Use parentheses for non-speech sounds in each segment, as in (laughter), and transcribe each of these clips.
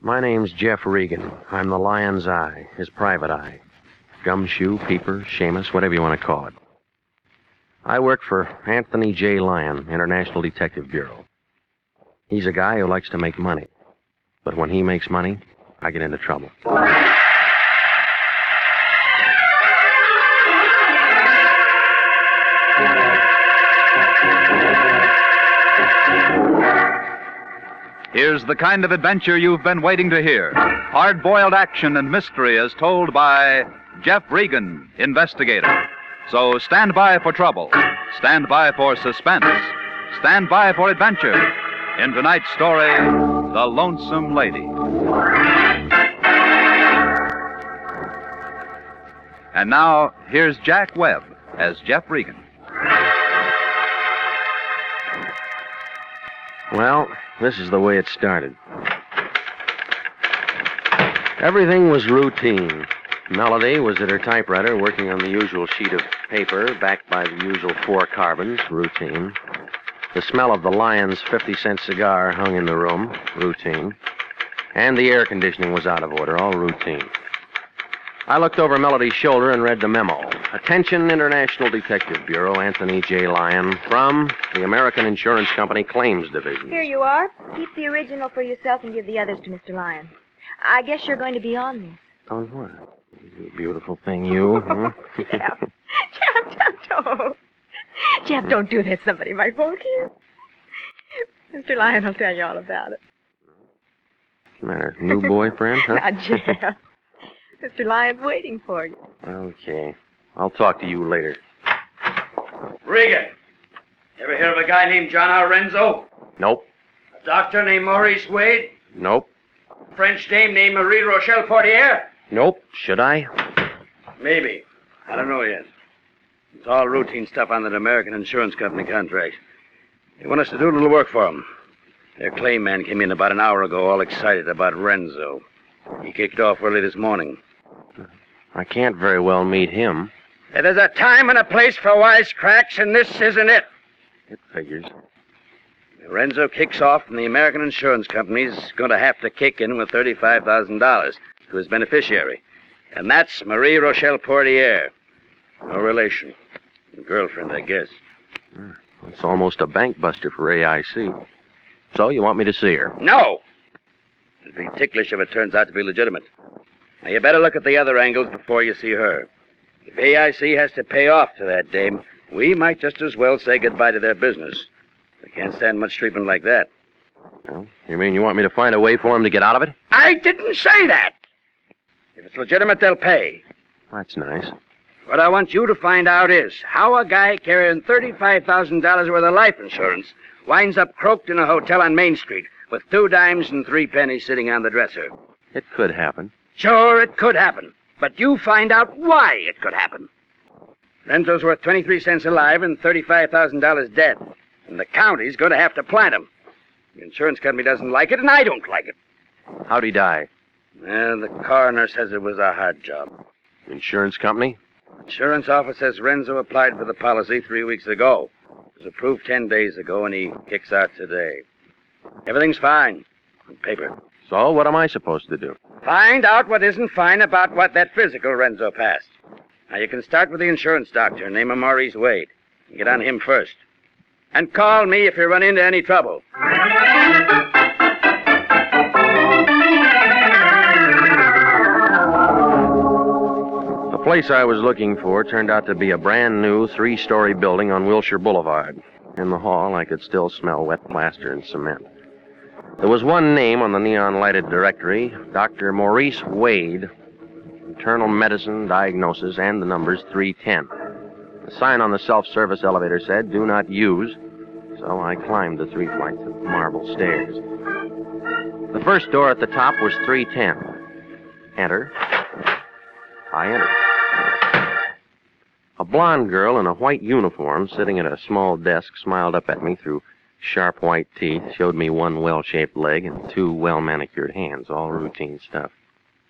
My name's Jeff Regan. I'm the Lion's Eye, his private eye. Gumshoe, peeper, Shamus, whatever you want to call it. I work for Anthony J. Lyon, International Detective Bureau. He's a guy who likes to make money. But when he makes money, I get into trouble. Here's the kind of adventure you've been waiting to hear hard boiled action and mystery as told by Jeff Regan, investigator. So stand by for trouble, stand by for suspense, stand by for adventure. In tonight's story, The Lonesome Lady. And now, here's Jack Webb as Jeff Regan. Well, this is the way it started. Everything was routine. Melody was at her typewriter working on the usual sheet of paper, backed by the usual four carbons, routine. The smell of the lion's 50 cent cigar hung in the room, routine. And the air conditioning was out of order, all routine. I looked over Melody's shoulder and read the memo. Attention, International Detective Bureau, Anthony J. Lyon, from the American Insurance Company Claims Division. Here you are. Keep the original for yourself and give the others to Mr. Lyon. I guess you're going to be on this. On what? You beautiful thing, you, (laughs) huh? Jeff. Jeff, Jeff, don't. Jeff, don't do that. Somebody might won't hear. Mr. Lyon will tell you all about it. What's the matter? New boyfriend, huh? (laughs) Now, Jeff. Mr. Lyon's waiting for you. Okay. I'll talk to you later. Regan. Ever hear of a guy named John R. Renzo? Nope. A doctor named Maurice Wade? Nope. A French dame named Marie Rochelle Portier? Nope. Should I? Maybe. I don't know yet. It's all routine stuff on that American Insurance Company contract. They want us to do a little work for them. Their claim man came in about an hour ago, all excited about Renzo. He kicked off early this morning. I can't very well meet him. There's a time and a place for wisecracks, and this isn't it. It figures. Lorenzo kicks off, and the American Insurance Company's going to have to kick in with $35,000 to his beneficiary. And that's Marie Rochelle Portier. No relation. Girlfriend, I guess. Hmm. It's almost a bank buster for AIC. So you want me to see her? No! It'd be ticklish if it turns out to be legitimate. Now, you better look at the other angles before you see her. If AIC has to pay off to that dame, we might just as well say goodbye to their business. They can't stand much treatment like that. Well, you mean you want me to find a way for him to get out of it? I didn't say that! If it's legitimate, they'll pay. That's nice. What I want you to find out is how a guy carrying $35,000 worth of life insurance winds up croaked in a hotel on Main Street with two dimes and three pennies sitting on the dresser. It could happen. Sure, it could happen. But you find out why it could happen. Renzo's worth 23 cents alive and $35,000 dead. And the county's going to have to plant him. The insurance company doesn't like it, and I don't like it. How'd he die? Well, the coroner says it was a hard job. Insurance company? Insurance office says Renzo applied for the policy three weeks ago. It was approved ten days ago, and he kicks out today. Everything's fine. On paper. So what am I supposed to do? Find out what isn't fine about what that physical Renzo passed. Now, you can start with the insurance doctor, name him Maurice Wade. Get on him first. And call me if you run into any trouble. The place I was looking for turned out to be a brand new three story building on Wilshire Boulevard. In the hall, I could still smell wet plaster and cement. There was one name on the neon lighted directory Dr. Maurice Wade, internal medicine diagnosis, and the numbers 310. The sign on the self service elevator said, Do not use. So I climbed the three flights of marble stairs. The first door at the top was 310. Enter. I entered. A blonde girl in a white uniform sitting at a small desk smiled up at me through sharp white teeth, showed me one well shaped leg and two well manicured hands, all routine stuff.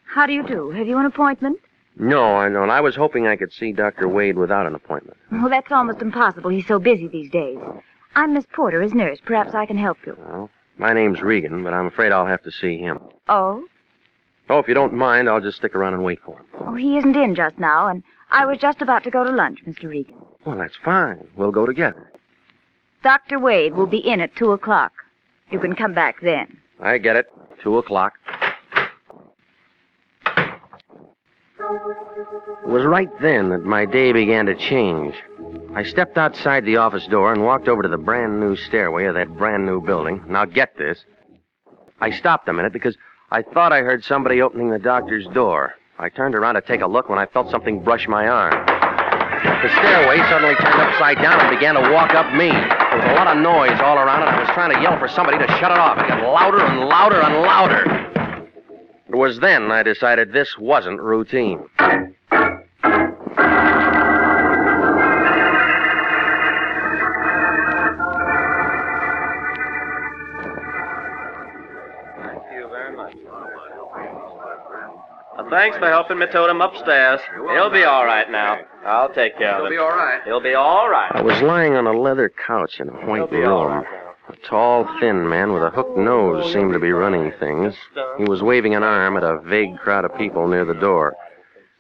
How do you do? Have you an appointment? No, I don't. I was hoping I could see Dr. Wade without an appointment. Well, that's almost impossible. He's so busy these days. I'm Miss Porter, his nurse. Perhaps I can help you. Well, My name's Regan, but I'm afraid I'll have to see him. Oh? Oh, if you don't mind, I'll just stick around and wait for him. Oh, he isn't in just now, and I was just about to go to lunch, Mr. Regan. Well, that's fine. We'll go together. Dr. Wade will be in at two o'clock. You can come back then. I get it. Two o'clock. It was right then that my day began to change. I stepped outside the office door and walked over to the brand new stairway of that brand new building. Now, get this. I stopped a minute because I thought I heard somebody opening the doctor's door. I turned around to take a look when I felt something brush my arm. The stairway suddenly turned upside down and began to walk up me. There was a lot of noise all around, and I was trying to yell for somebody to shut it off. It got louder and louder and louder. It was then I decided this wasn't routine. Thanks for helping me tote him upstairs. He'll be all right now. I'll take care of him. He'll be all right. He'll be all right. I was lying on a leather couch in a white room. A tall, thin man with a hooked nose seemed to be running things. He was waving an arm at a vague crowd of people near the door.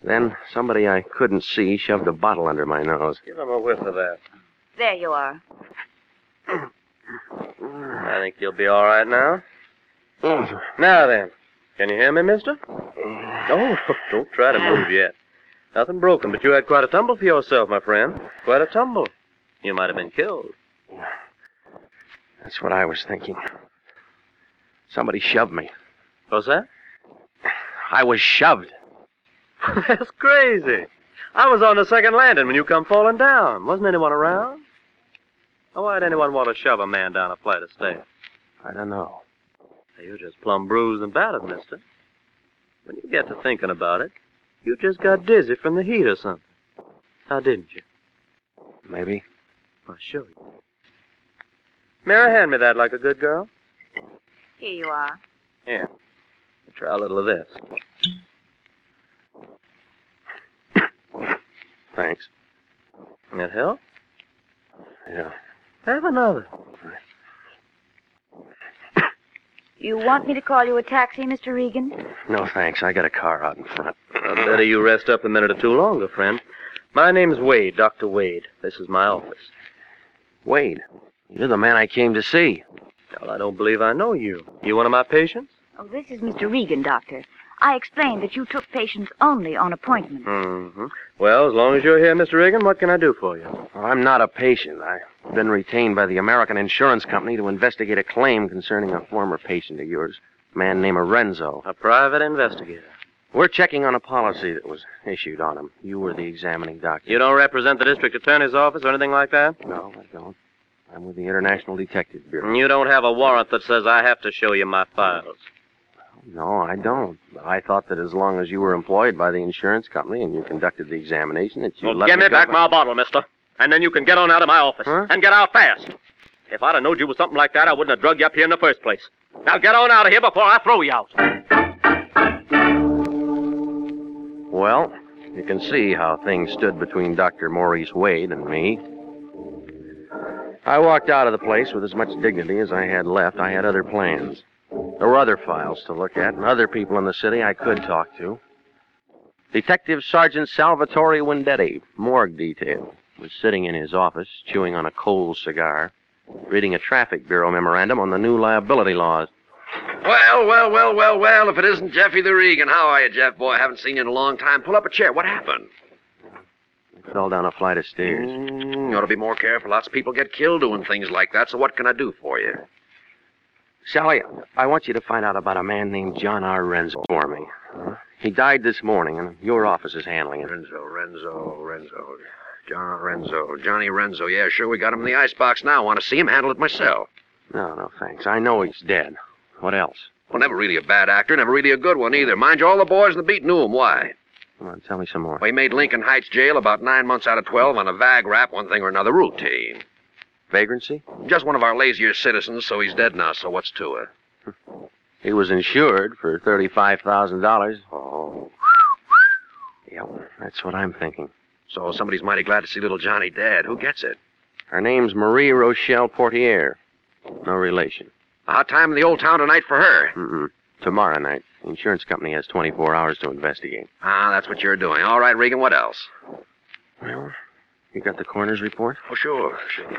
Then somebody I couldn't see shoved a bottle under my nose. Give him a whiff of that. There you are. I think you'll be all right now. Mm. Now then, can you hear me, mister? Oh, (laughs) don't try to move yet. Nothing broken, but you had quite a tumble for yourself, my friend. Quite a tumble. You might have been killed. That's what I was thinking. Somebody shoved me. What's that? I was shoved. (laughs) That's crazy. I was on the second landing when you come falling down. Wasn't anyone around? Now, why'd anyone want to shove a man down a flight of stairs? I don't know. You're just plumb bruised and battered, mister. When you get to thinking about it, you just got dizzy from the heat or something. Now, didn't you? Maybe. I'll show you. Mary, hand me that like a good girl. Here you are. Here. Try a little of this. Thanks. That help? Yeah. Have another. You want me to call you a taxi, Mr. Regan? No, thanks. I got a car out in front. Uh, better you rest up a minute or two longer, friend. My name's Wade, Dr. Wade. This is my office. Wade, you're the man I came to see. Well, I don't believe I know you. You one of my patients? Oh, this is Mr. Regan, Doctor. I explained that you took patients only on appointment. Mm-hmm. Well, as long as you're here, Mr. Regan, what can I do for you? Well, I'm not a patient. I've been retained by the American Insurance Company to investigate a claim concerning a former patient of yours, a man named Lorenzo. A private investigator. We're checking on a policy that was issued on him. You were the examining doctor. You don't represent the district attorney's office or anything like that? No, I don't. I'm with the International Detective Bureau. You don't have a warrant that says I have to show you my files. No, I don't. But I thought that as long as you were employed by the insurance company and you conducted the examination, that you Well, let give me go back by- my bottle, mister. And then you can get on out of my office. Huh? And get out fast. If I'd have known you was something like that, I wouldn't have drugged you up here in the first place. Now get on out of here before I throw you out. Well, you can see how things stood between Dr. Maurice Wade and me. I walked out of the place with as much dignity as I had left. I had other plans. There were other files to look at and other people in the city I could talk to. Detective Sergeant Salvatore Wendetti, morgue detail, was sitting in his office, chewing on a cold cigar, reading a traffic bureau memorandum on the new liability laws. Well, well, well, well, well, if it isn't Jeffy the Regan. How are you, Jeff, boy? I haven't seen you in a long time. Pull up a chair. What happened? I fell down a flight of stairs. Mm, you ought to be more careful. Lots of people get killed doing things like that, so what can I do for you? Sally, I want you to find out about a man named John R. Renzo for me. Huh? He died this morning, and your office is handling it. Renzo, Renzo, Renzo. John Renzo. Johnny Renzo. Yeah, sure, we got him in the icebox now. Want to see him handle it myself. No, no, thanks. I know he's dead. What else? Well, never really a bad actor, never really a good one either. Mind you, all the boys in the beat knew him. Why? Come on, tell me some more. Well, he made Lincoln Heights jail about nine months out of twelve on a vag rap, one thing or another, routine. Vagrancy? Just one of our lazier citizens, so he's dead now, so what's to it? (laughs) He was insured for $35,000. Oh. Yep, that's what I'm thinking. So somebody's mighty glad to see little Johnny dead. Who gets it? Her name's Marie Rochelle Portier. No relation. A hot time in the old town tonight for her. Mm-mm. Tomorrow night. The insurance company has 24 hours to investigate. Ah, that's what you're doing. All right, Regan, what else? Well, you got the coroner's report? Oh, sure, sure.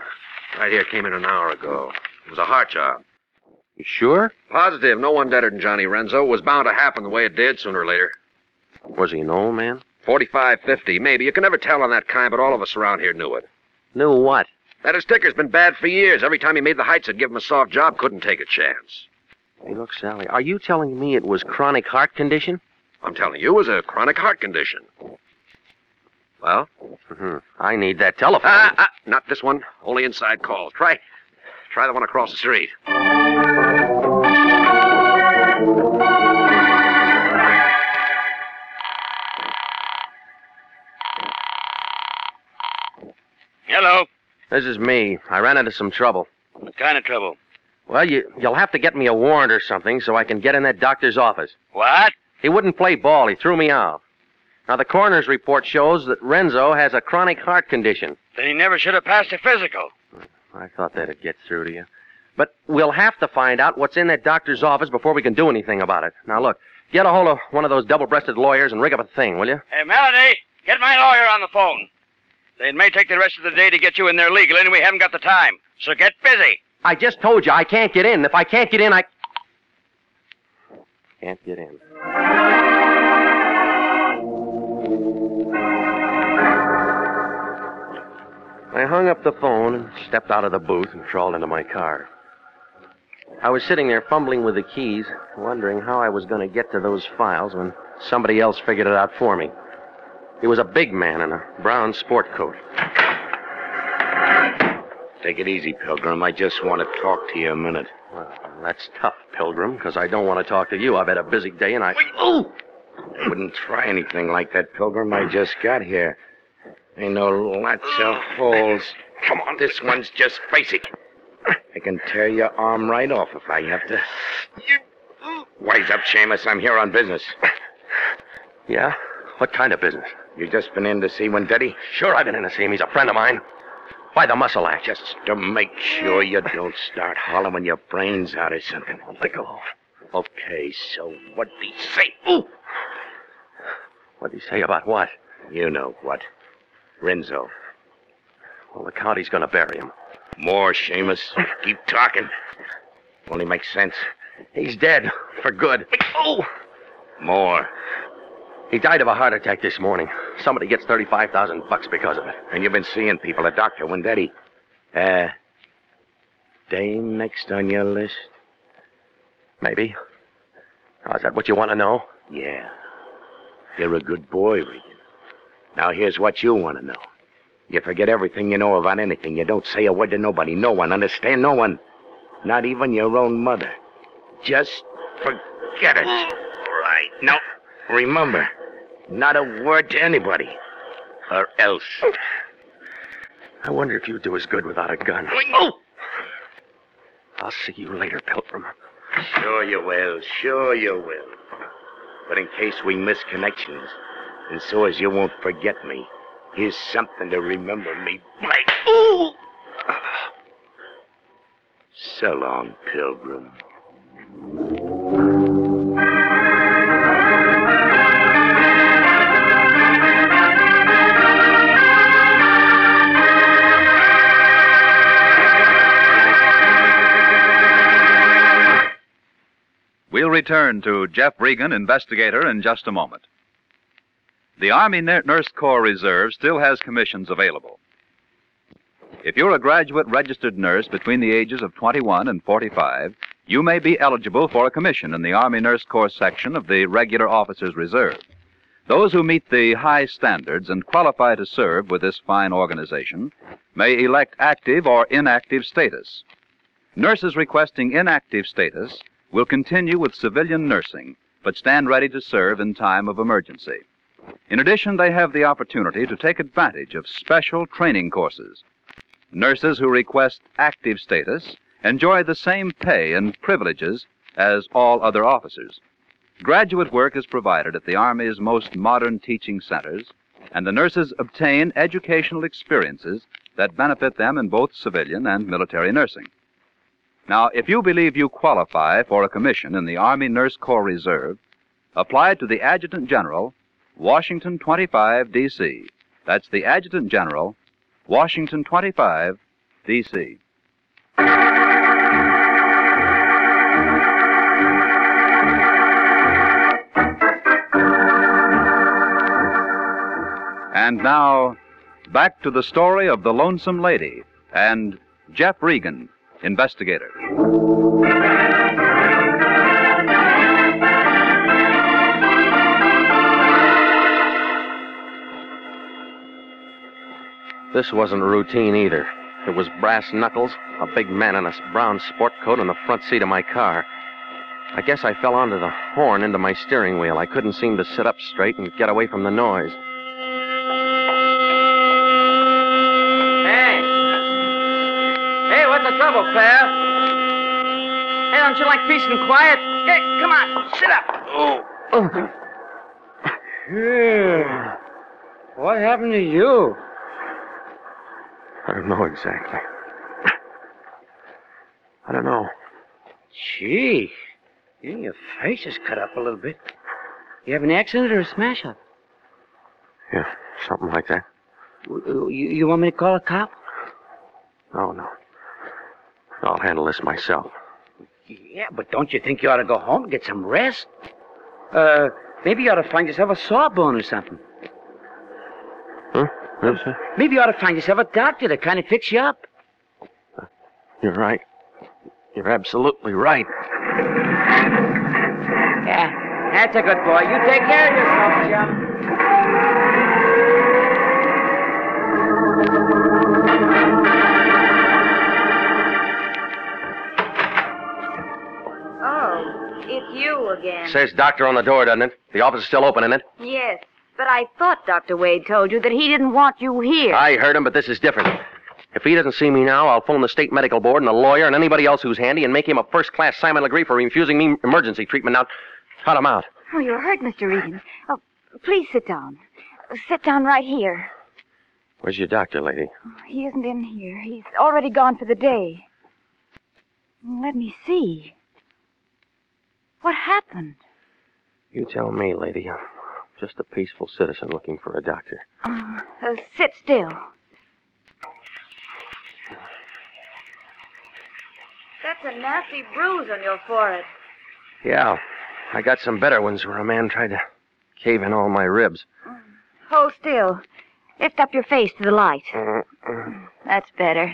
Right here came in an hour ago. It was a heart job. You sure? Positive, no one deader than Johnny Renzo. It was bound to happen the way it did sooner or later. Was he an old man? 45, 50, maybe. You can never tell on that kind, but all of us around here knew it. Knew what? That his sticker's been bad for years. Every time he made the heights, it'd give him a soft job. Couldn't take a chance. Hey, look, Sally, are you telling me it was chronic heart condition? I'm telling you, it was a chronic heart condition. Well? Mm-hmm. I need that telephone. Ah, ah, not this one. Only inside calls. Try, try the one across the street. Hello. This is me. I ran into some trouble. What kind of trouble? Well, you, you'll have to get me a warrant or something so I can get in that doctor's office. What? He wouldn't play ball. He threw me out. Now, the coroner's report shows that Renzo has a chronic heart condition. Then he never should have passed a physical. I thought that'd get through to you. But we'll have to find out what's in that doctor's office before we can do anything about it. Now, look, get a hold of one of those double-breasted lawyers and rig up a thing, will you? Hey, Melody, get my lawyer on the phone. They may take the rest of the day to get you in there legally, and we haven't got the time. So get busy. I just told you I can't get in. If I can't get in, I can't get in. I hung up the phone and stepped out of the booth and crawled into my car. I was sitting there fumbling with the keys, wondering how I was going to get to those files when somebody else figured it out for me. He was a big man in a brown sport coat. Take it easy, Pilgrim. I just want to talk to you a minute. Well, that's tough, Pilgrim, because I don't want to talk to you. I've had a busy day and I. Oh! I wouldn't try anything like that, Pilgrim. I just got here. I know lots of ah. holes. Come on, this one's just basic. I can tear your arm right off if I have to. You... Wise up, Shamus. I'm here on business. Yeah? What kind of business? You just been in to see Wendetti? Sure, I've been in to see him. He's a friend of mine. Why the muscle act? Just to make sure you don't start hollowing your brains out or something. Let go. Okay, so what'd he say? Ooh! What'd he say about what? You know what. Renzo. Well, the county's gonna bury him. More, Shamus. Keep talking. Only makes sense. He's dead. For good. Oh! More. He died of a heart attack this morning. Somebody gets 35,000 bucks because of it. And you've been seeing people, a doctor, Wendetti. Uh, Dame next on your list? Maybe. Oh, is that what you want to know? Yeah. You're a good boy, Regan. Now here's what you want to know. You forget everything you know about anything. You don't say a word to nobody. No one. Understand? No one. Not even your own mother. Just forget it. Right. Now, remember, not a word to anybody. Or else. I wonder if you'd do as good without a gun. Oh! I'll see you later, Pilgrim. Sure you will. Sure you will. But in case we miss connections, and so as you won't forget me, here's something to remember me by. Ooh! So long, Pilgrim. We'll return to Jeff Regan, investigator, in just a moment. The Army Nurse Corps Reserve still has commissions available. If you're a graduate registered nurse between the ages of 21 and 45, you may be eligible for a commission in the Army Nurse Corps section of the Regular Officers Reserve. Those who meet the high standards and qualify to serve with this fine organization may elect active or inactive status. Nurses requesting inactive status will continue with civilian nursing, but stand ready to serve in time of emergency. In addition, they have the opportunity to take advantage of special training courses. Nurses who request active status enjoy the same pay and privileges as all other officers. Graduate work is provided at the Army's most modern teaching centers, and the nurses obtain educational experiences that benefit them in both civilian and military nursing. Now, if you believe you qualify for a commission in the Army Nurse Corps Reserve, apply to the Adjutant General, Washington 25, D.C. That's the Adjutant General, Washington 25, D.C. And now, back to the story of the Lonesome Lady and Jeff Regan, investigator. This wasn't routine either. It was brass knuckles, a big man in a brown sport coat in the front seat of my car. I guess I fell onto the horn into my steering wheel. I couldn't seem to sit up straight and get away from the noise. Hey! Hey, what's the trouble, pal? Hey, don't you like peace and quiet? Hey, come on, sit up. Oh. Yeah. What happened to you? I don't know exactly. I don't know. Gee, your face is cut up a little bit. You have an accident or a smash up? Yeah, something like that. You, you want me to call a cop? No, no. I'll handle this myself. Yeah, but don't you think you ought to go home and get some rest? Uh, maybe you ought to find yourself a sawbone or something. Huh? Yes, sir? Maybe you ought to find yourself a doctor to kind of fix you up. You're right. You're absolutely right. Yeah, that's a good boy. You take care of yourself, Jim. Oh, it's you again. Says doctor on the door, doesn't it? The office is still open, isn't it? Yes, but I thought Dr. Wade told you that he didn't want you here. I heard him, but this is different. If he doesn't see me now, I'll phone the state medical board and the lawyer and anybody else who's handy and make him a first-class Simon Legree for refusing me emergency treatment. Now, cut him out. Oh, you're hurt, Mr. Regan. Oh, please sit down. Sit down right here. Where's your doctor, lady? He isn't in here. He's already gone for the day. Let me see. What happened? You tell me, lady. Just a peaceful citizen looking for a doctor. Uh, uh, sit still. That's a nasty bruise on your forehead. Yeah, I got some better ones where a man tried to cave in all my ribs. Hold still. Lift up your face to the light. That's better.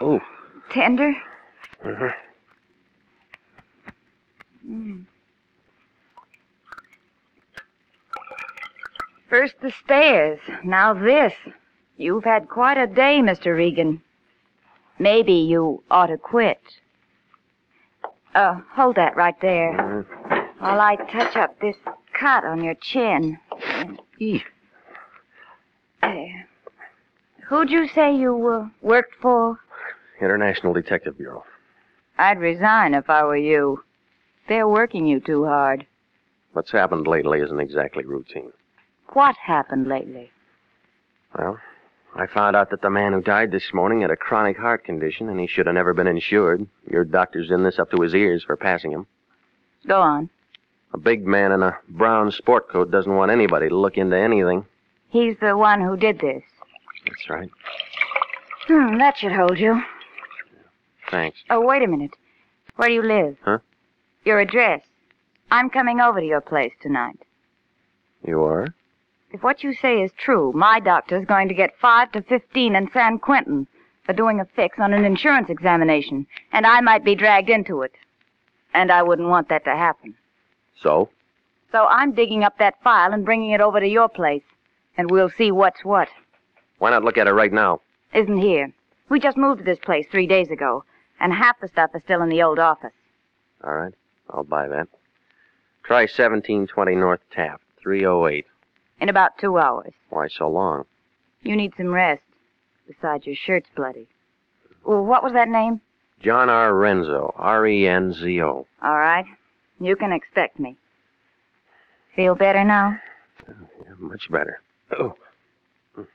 Oh. Tender? Uh-huh. Mm. First the stairs, now this. You've had quite a day, Mr. Regan. Maybe you ought to quit. Uh, hold that right there while I touch up this cut on your chin. There. Who'd you say you uh, worked for? International Detective Bureau. I'd resign if I were you. They're working you too hard. What's happened lately isn't exactly routine. What happened lately? Well, I found out that the man who died this morning had a chronic heart condition and he should have never been insured. Your doctor's in this up to his ears for passing him. Go on. A big man in a brown sport coat doesn't want anybody to look into anything. He's the one who did this. That's right. Hmm, that should hold you. Thanks. Oh, wait a minute. Where do you live? Huh? Your address. I'm coming over to your place tonight. You are? If what you say is true, my doctor's going to get five to fifteen in San Quentin for doing a fix on an insurance examination, and I might be dragged into it. And I wouldn't want that to happen. So? So I'm digging up that file and bringing it over to your place, and we'll see what's what. Why not look at it right now? Isn't here. We just moved to this place three days ago, and half the stuff is still in the old office. All right. I'll buy that. Try 1720 North Taft, 308. In about two hours. Why so long? You need some rest. Besides, your shirt's bloody. Well, what was that name? John R. Renzo, R E N Z O. All right. You can expect me. Feel better now? Yeah, much better. Oh. You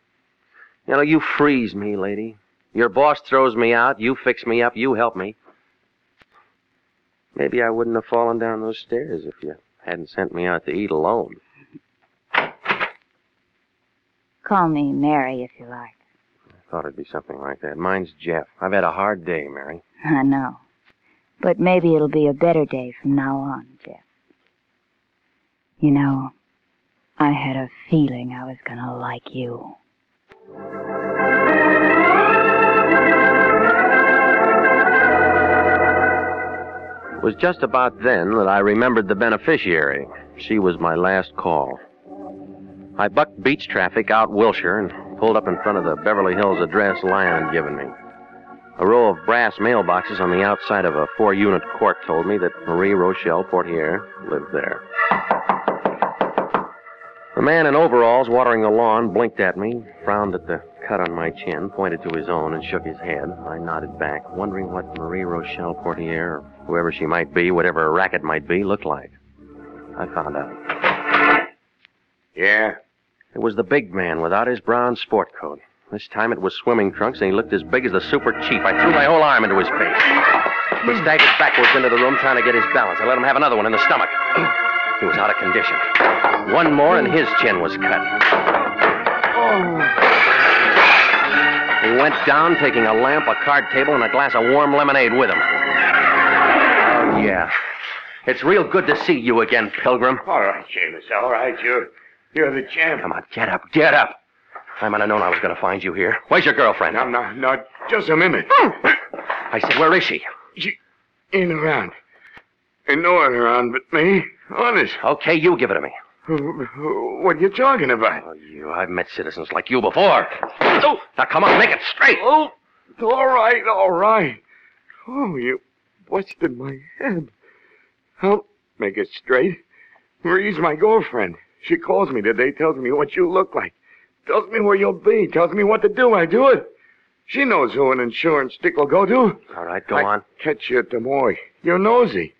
know, you freeze me, lady. Your boss throws me out, you fix me up, you help me. Maybe I wouldn't have fallen down those stairs if you hadn't sent me out to eat alone. Call me Mary if you like. I thought it'd be something like that. Mine's Jeff. I've had a hard day, Mary. I know. But maybe it'll be a better day from now on, Jeff. You know, I had a feeling I was gonna like you. It was just about then that I remembered the beneficiary. She was my last call. I bucked beach traffic out Wilshire and pulled up in front of the Beverly Hills address Lyon had given me. A row of brass mailboxes on the outside of a four unit court told me that Marie Rochelle Portier lived there. The man in overalls watering the lawn blinked at me, frowned at the cut on my chin, pointed to his own, and shook his head. I nodded back, wondering what Marie Rochelle Portier, or whoever she might be, whatever her racket might be, looked like. I found out. Yeah? It was the big man without his brown sport coat. This time it was swimming trunks, and he looked as big as the super chief. I threw my whole arm into his face. He staggered backwards into the room trying to get his balance. I let him have another one in the stomach. He was out of condition. One more, and his chin was cut. He went down, taking a lamp, a card table, and a glass of warm lemonade with him. Oh, yeah. It's real good to see you again, Pilgrim. All right, Shamus. All right. You're you're the champ. Come on, get up, get up. I might have known I was going to find you here. Where's your girlfriend? No, no, no. Just a minute. Hmm. I said, where is she? She ain't around. Ain't no one around but me. Honest. Okay, you give it to me. What are you talking about? Oh, you, I've met citizens like you before. Oh, now come on, make it straight. Oh, all right, all right. Oh, you busted my head. I'll make it straight. Marie's my girlfriend. She calls me today, tells me what you look like, tells me where you'll be, tells me what to do. I do it. She knows who an insurance stick will go to. All right, go I on. Catch you at the Moy. You're nosy.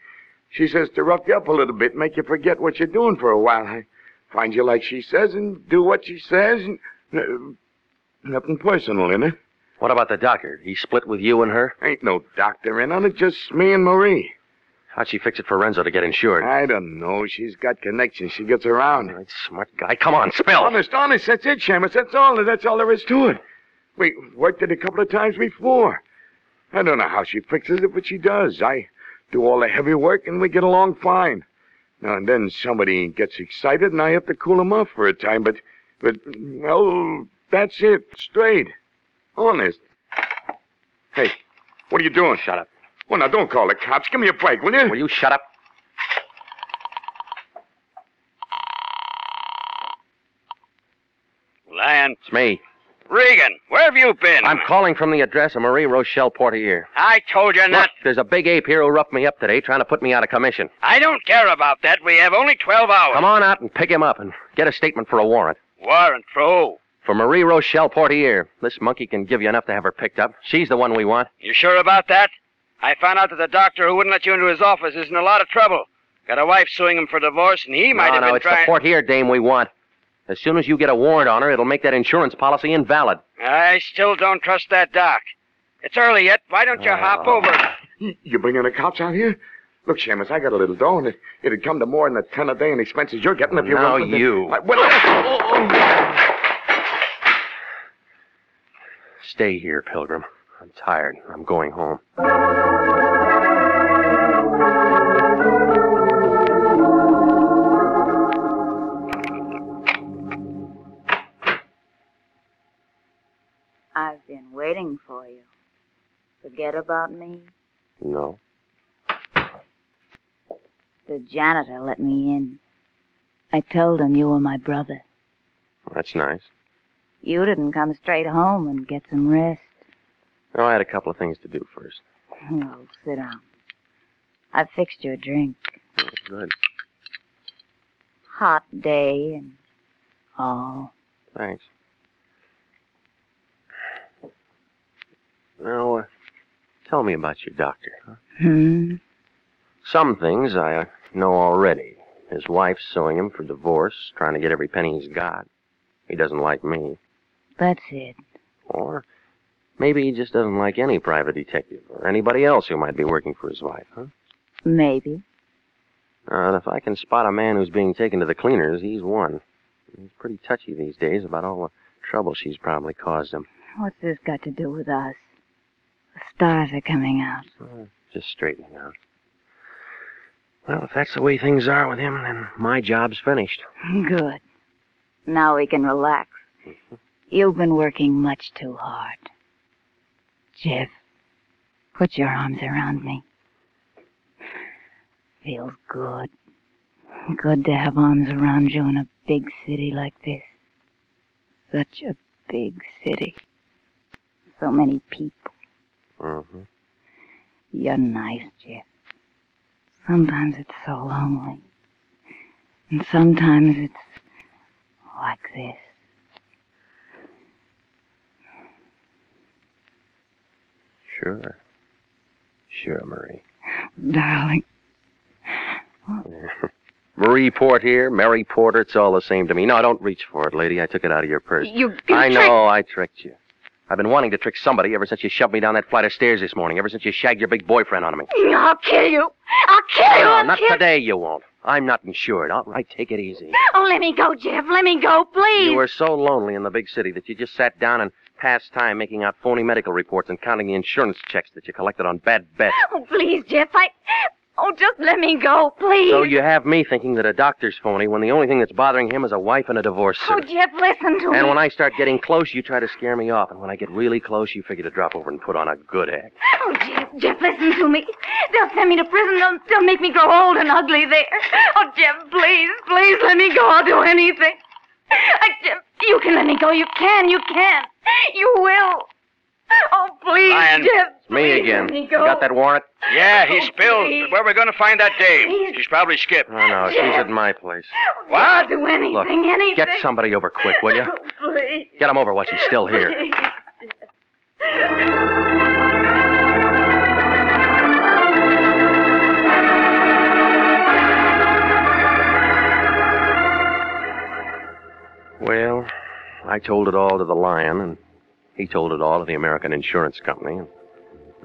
She says to rough you up a little bit, make you forget what you're doing for a while. I find you like she says and do what she says. And, uh, nothing personal in it. What about the doctor? He split with you and her? Ain't no doctor in on it, just me and Marie. How'd she fix it for Renzo to get insured? I don't know. She's got connections. She gets around. All right, smart guy. Come on, spill. Honest, honest, that's it, Shamus. That's all. That's all there is to it. We worked it a couple of times before. I don't know how she fixes it, but she does. I do all the heavy work, and we get along fine. Now and then somebody gets excited, and I have to cool 'em off for a time. But, but, well, that's it. Straight. Honest. Hey, what are you doing? Shut up. Well, now don't call the cops. Give me a break, will you? Will you shut up? Lyon. It's me. Regan, where have you been? I'm calling from the address of Marie Rochelle Portier. I told you Look, not. there's a big ape here who roughed me up today trying to put me out of commission. I don't care about that. We have only 12 hours. Come on out and pick him up and get a statement for a warrant. Warrant for who? For Marie Rochelle Portier. This monkey can give you enough to have her picked up. She's the one we want. You sure about that? I found out that the doctor who wouldn't let you into his office is in a lot of trouble. Got a wife suing him for divorce, and he might have no, have no, been it's trying. the here, dame we want. As soon as you get a warrant on her, it'll make that insurance policy invalid. I still don't trust that doc. It's early yet. Why don't you hop Oh. over? You- You bringing the cops out here? Look, Shamus, I got a little dough, and it, it'd come to more than the ten a day in expenses you're getting if you Now run for you. I- well, oh, oh. Stay here, Pilgrim. I'm tired. I'm going home. I've been waiting for you. Forget about me? No. The janitor let me in. I told him you were my brother. That's nice. You didn't come straight home and get some rest. No, I had a couple of things to do first. Well, sit down. I've fixed you a drink. Good. Hot day and all. Thanks. Now, uh, tell me about your doctor. Huh? Hmm? Some things I uh, know already. His wife's suing him for divorce, trying to get every penny he's got. He doesn't like me. That's it. Or maybe he just doesn't like any private detective or anybody else who might be working for his wife, huh? Maybe. Uh, if I can spot a man who's being taken to the cleaners, he's one. He's pretty touchy these days about all the trouble she's probably caused him. What's this got to do with us? The stars are coming out. Uh, just straightening out. Well, if that's the way things are with him, then my job's finished. (laughs) Good. Now we can relax. You've been working much too hard. Jeff, put your arms around me. Feels good. Good to have arms around you in a big city like this. Such a big city. So many people. Mm-hmm. You're nice, Jeff. Sometimes it's so lonely. And sometimes it's like this. Sure. Sure, Marie. Darling. (laughs) Marie Port here, Mary Porter, it's all the same to me. No, don't reach for it, lady. I took it out of your purse. You I know, I tricked you. I've been wanting to trick somebody ever since you shoved me down that flight of stairs this morning, ever since you shagged your big boyfriend on me. I'll kill you. I'll kill you. No, I'll not kill today, you won't. I'm not insured. All right, take it easy. Oh, let me go, Jeff. Let me go, please. You were so lonely in the big city that you just sat down and passed time making out phony medical reports and counting the insurance checks that you collected on bad bets. Oh, please, Jeff. I. Oh, just let me go, please. So you have me thinking that a doctor's phony when the only thing that's bothering him is a wife and a divorce Oh. Jeff, listen to me. And when I start getting close, you try to scare me off. And when I get really close, you figure to drop over and put on a good act. Oh, Jeff, Jeff, listen to me. They'll send me to prison. They'll, they'll make me grow old and ugly there. Oh, Jeff, please, please let me go. I'll do anything. Uh, Jeff, you can let me go. You can. You can. (laughs) You will. Oh, please, Lion. Jeff. Me please again. Let me You got that warrant? Yeah, he Oh, spilled. please. But where are we going to find that dame? Please. She's probably skipped. Oh, no, she's at my place. What? I'll do anything, Look, anything. get somebody over quick, will you? (laughs) Oh, please. Get him over while she's still here. (laughs) I told it all to the Lion, and he told it all to the American Insurance Company, and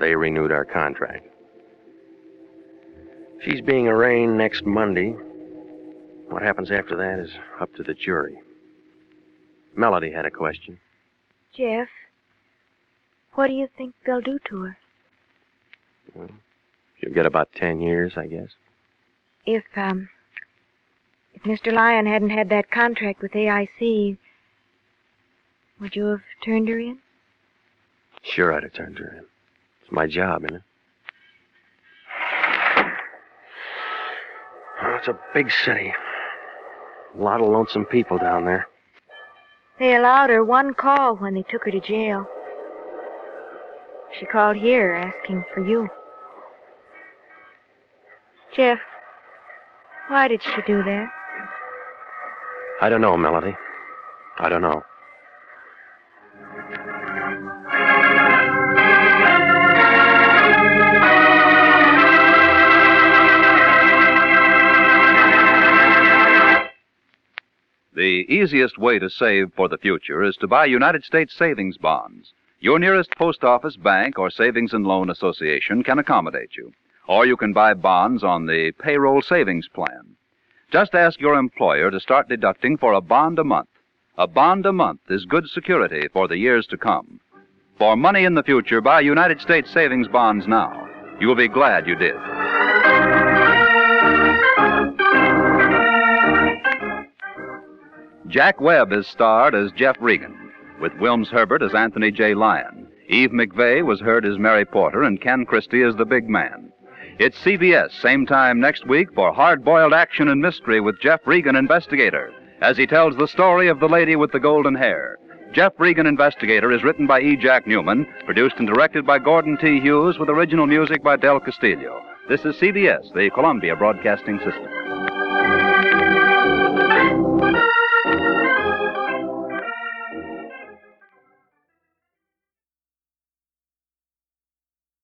they renewed our contract. She's being arraigned next Monday. What happens after that is up to the jury. Melody had a question. Jeff, what do you think they'll do to her? She'll get about ten years, I guess. If, um, if Mr. Lyon hadn't had that contract with AIC, would you have turned her in? Sure, I'd have turned her in. It's my job, isn't it? Oh, it's a big city. A lot of lonesome people down there. They allowed her one call when they took her to jail. She called here asking for you. Jeff, why did she do that? I don't know, Melody. I don't know. The easiest way to save for the future is to buy United States savings bonds. Your nearest post office, bank, or savings and loan association can accommodate you. Or you can buy bonds on the payroll savings plan. Just ask your employer to start deducting for a bond a month. A bond a month is good security for the years to come. For money in the future, buy United States savings bonds now. You'll be glad you did. Jack Webb is starred as Jeff Regan, with Wilms Herbert as Anthony J. Lyon. Eve McVeigh was heard as Mary Porter, and Ken Christy as the big man. It's CBS, same time next week for hard boiled action and mystery with Jeff Regan, investigator, as he tells the story of the lady with the golden hair. Jeff Regan, investigator, is written by E. Jack Neuman, produced and directed by Gordon T. Hughes, with original music by Del Castillo. This is CBS, the Columbia Broadcasting System.